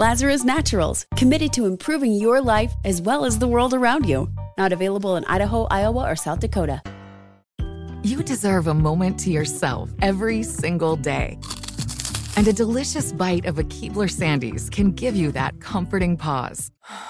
Lazarus Naturals, committed to improving your life as well as the world around you. Not available in Idaho, Iowa, or South Dakota. You deserve a moment to yourself every single day. And a delicious bite of a Keebler Sandies can give you that comforting pause.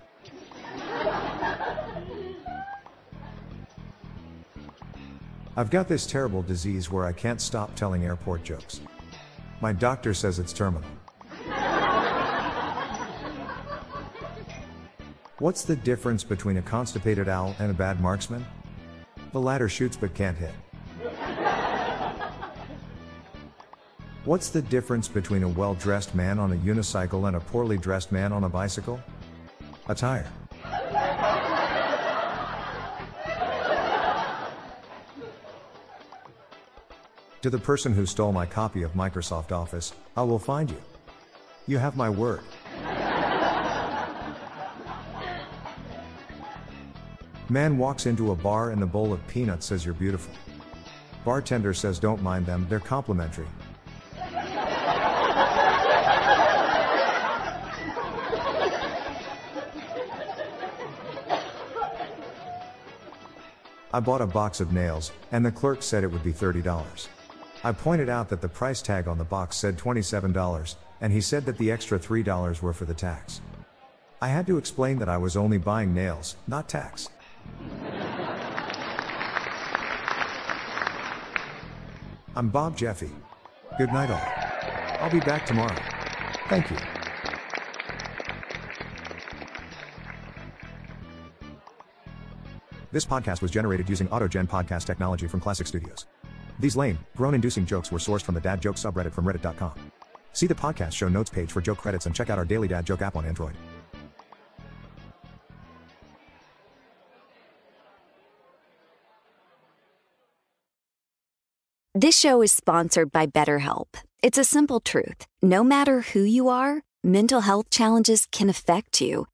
I've got this terrible disease where I can't stop telling airport jokes. My doctor says it's terminal. What's the difference between a constipated owl and a bad marksman? The latter shoots but can't hit. What's the difference between a well dressed man on a unicycle and a poorly dressed man on a bicycle? A tire. To the person who stole my copy of Microsoft Office, I will find you. You have my word. Man walks into a bar and the bowl of peanuts says you're beautiful. Bartender says don't mind them, they're complimentary. I bought a box of nails, and the clerk said it would be $30. I pointed out that the price tag on the box said $27, and he said that the extra $3 were for the tax. I had to explain that I was only buying nails, not tax. I'm Bob Jeffy. Good night, all. I'll be back tomorrow. Thank you. This podcast was generated using AutoGen podcast technology from Classic Studios. These lame, groan inducing jokes were sourced from the Dad Joke subreddit from Reddit.com. See the podcast show notes page for joke credits and check out our daily Dad Joke app on Android. This show is sponsored by BetterHelp. It's a simple truth. No matter who you are, mental health challenges can affect you,